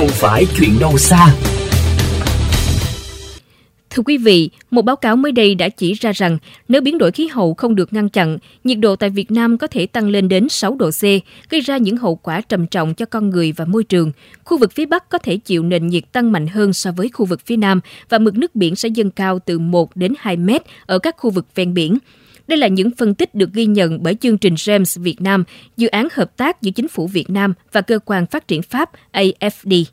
không phải chuyện đâu xa. Thưa quý vị, một báo cáo mới đây đã chỉ ra rằng nếu biến đổi khí hậu không được ngăn chặn, nhiệt độ tại Việt Nam có thể tăng lên đến 6 độ C, gây ra những hậu quả trầm trọng cho con người và môi trường. Khu vực phía Bắc có thể chịu nền nhiệt tăng mạnh hơn so với khu vực phía Nam và mực nước biển sẽ dâng cao từ 1 đến 2 mét ở các khu vực ven biển. Đây là những phân tích được ghi nhận bởi chương trình James Việt Nam, dự án hợp tác giữa chính phủ Việt Nam và cơ quan phát triển Pháp AFD.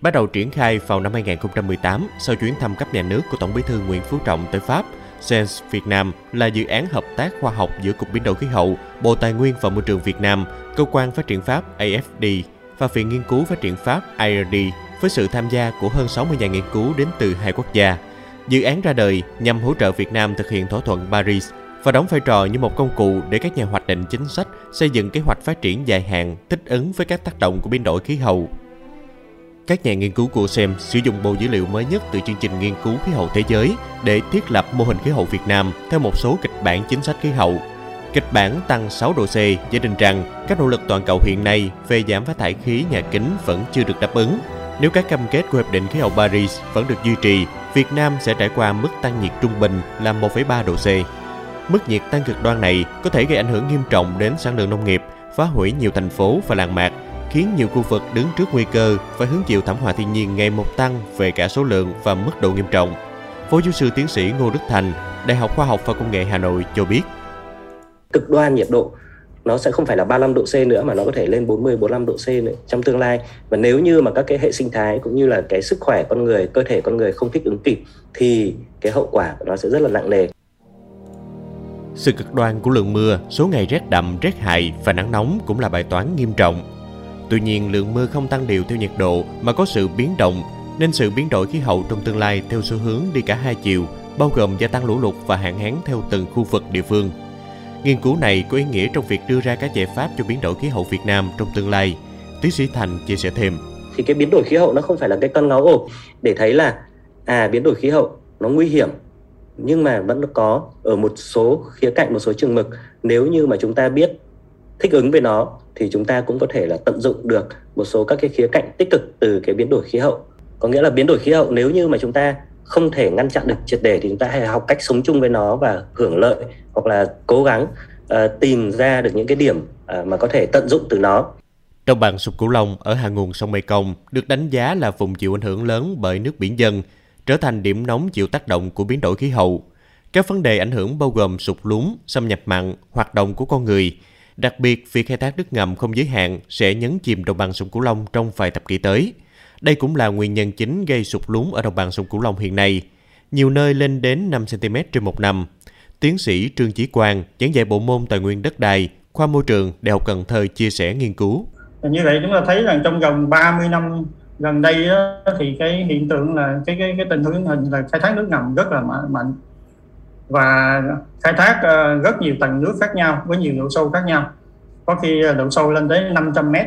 Bắt đầu triển khai vào năm 2018 sau chuyến thăm cấp nhà nước của Tổng bí thư Nguyễn Phú Trọng tới Pháp. GEMS Việt Nam là dự án hợp tác khoa học giữa Cục Biến đổi Khí hậu, Bộ Tài nguyên và Môi trường Việt Nam, Cơ quan Phát triển Pháp AFD và Viện Nghiên cứu Phát triển Pháp IRD với sự tham gia của hơn 60 nhà nghiên cứu đến từ hai quốc gia. Dự án ra đời nhằm hỗ trợ Việt Nam thực hiện thỏa thuận Paris và đóng vai trò như một công cụ để các nhà hoạch định chính sách xây dựng kế hoạch phát triển dài hạn thích ứng với các tác động của biến đổi khí hậu. Các nhà nghiên cứu của SEM sử dụng bộ dữ liệu mới nhất từ chương trình nghiên cứu khí hậu thế giới để thiết lập mô hình khí hậu Việt Nam theo một số kịch bản chính sách khí hậu. Kịch bản tăng 6 độ C giải định rằng các nỗ lực toàn cầu hiện nay về giảm phát thải khí nhà kính vẫn chưa được đáp ứng. Nếu các cam kết của Hiệp định Khí hậu Paris vẫn được duy trì, Việt Nam sẽ trải qua mức tăng nhiệt trung bình là 1,3 độ C. Mức nhiệt tăng cực đoan này có thể gây ảnh hưởng nghiêm trọng đến sản lượng nông nghiệp, phá hủy nhiều thành phố và làng mạc, khiến nhiều khu vực đứng trước nguy cơ phải hứng chịu thảm họa thiên nhiên ngày một tăng về cả số lượng và mức độ nghiêm trọng. Phó giáo sư tiến sĩ Ngô Đức Thành, Đại học Khoa học và Công nghệ Hà Nội cho biết. Cực đoan nhiệt độ nó sẽ không phải là 35 độ C nữa mà nó có thể lên 40 45 độ C nữa trong tương lai và nếu như mà các cái hệ sinh thái cũng như là cái sức khỏe con người cơ thể con người không thích ứng kịp thì cái hậu quả của nó sẽ rất là nặng nề sự cực đoan của lượng mưa, số ngày rét đậm, rét hại và nắng nóng cũng là bài toán nghiêm trọng. Tuy nhiên, lượng mưa không tăng đều theo nhiệt độ mà có sự biến động, nên sự biến đổi khí hậu trong tương lai theo xu hướng đi cả hai chiều, bao gồm gia tăng lũ lụt và hạn hán theo từng khu vực địa phương. Nghiên cứu này có ý nghĩa trong việc đưa ra các giải pháp cho biến đổi khí hậu Việt Nam trong tương lai. Tiến sĩ Thành chia sẻ thêm. Thì cái biến đổi khí hậu nó không phải là cái con ngáo ổ để thấy là à biến đổi khí hậu nó nguy hiểm nhưng mà vẫn có ở một số khía cạnh một số trường mực. Nếu như mà chúng ta biết thích ứng với nó thì chúng ta cũng có thể là tận dụng được một số các cái khía cạnh tích cực từ cái biến đổi khí hậu. Có nghĩa là biến đổi khí hậu nếu như mà chúng ta không thể ngăn chặn được triệt để thì chúng ta hãy học cách sống chung với nó và hưởng lợi hoặc là cố gắng uh, tìm ra được những cái điểm uh, mà có thể tận dụng từ nó. Đồng bằng sụp Cửu Long ở hạ nguồn sông Mekong được đánh giá là vùng chịu ảnh hưởng lớn bởi nước biển dân, trở thành điểm nóng chịu tác động của biến đổi khí hậu. Các vấn đề ảnh hưởng bao gồm sụt lún, xâm nhập mặn, hoạt động của con người. Đặc biệt, việc khai thác nước ngầm không giới hạn sẽ nhấn chìm đồng bằng sông Cửu Long trong vài thập kỷ tới. Đây cũng là nguyên nhân chính gây sụt lún ở đồng bằng sông Cửu Long hiện nay. Nhiều nơi lên đến 5 cm trên một năm. Tiến sĩ Trương Chí Quang, giảng dạy bộ môn tài nguyên đất đai, khoa môi trường, Đại học Cần Thơ chia sẻ nghiên cứu. Như vậy chúng ta thấy rằng trong vòng 30 năm gần đây đó, thì cái hiện tượng là cái cái cái tình huống hình là khai thác nước ngầm rất là mạnh. Và khai thác uh, rất nhiều tầng nước khác nhau với nhiều độ sâu khác nhau. Có khi ờ, độ sâu lên tới 500 mét.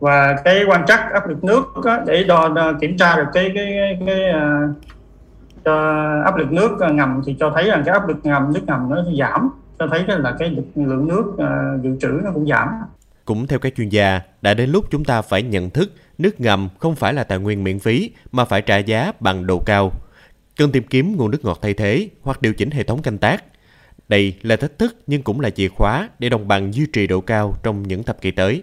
Và cái quan trắc áp lực nước đó, để đo, đo kiểm tra được cái cái cái, ờ, cái uh, áp lực nước ngầm thì cho thấy rằng cái áp lực ngầm nước ngầm nó giảm. Cho thấy là cái lượng nước uh, dự trữ nó cũng giảm cũng theo các chuyên gia, đã đến lúc chúng ta phải nhận thức nước ngầm không phải là tài nguyên miễn phí mà phải trả giá bằng độ cao. Cần tìm kiếm nguồn nước ngọt thay thế hoặc điều chỉnh hệ thống canh tác. Đây là thách thức nhưng cũng là chìa khóa để đồng bằng duy trì độ cao trong những thập kỷ tới.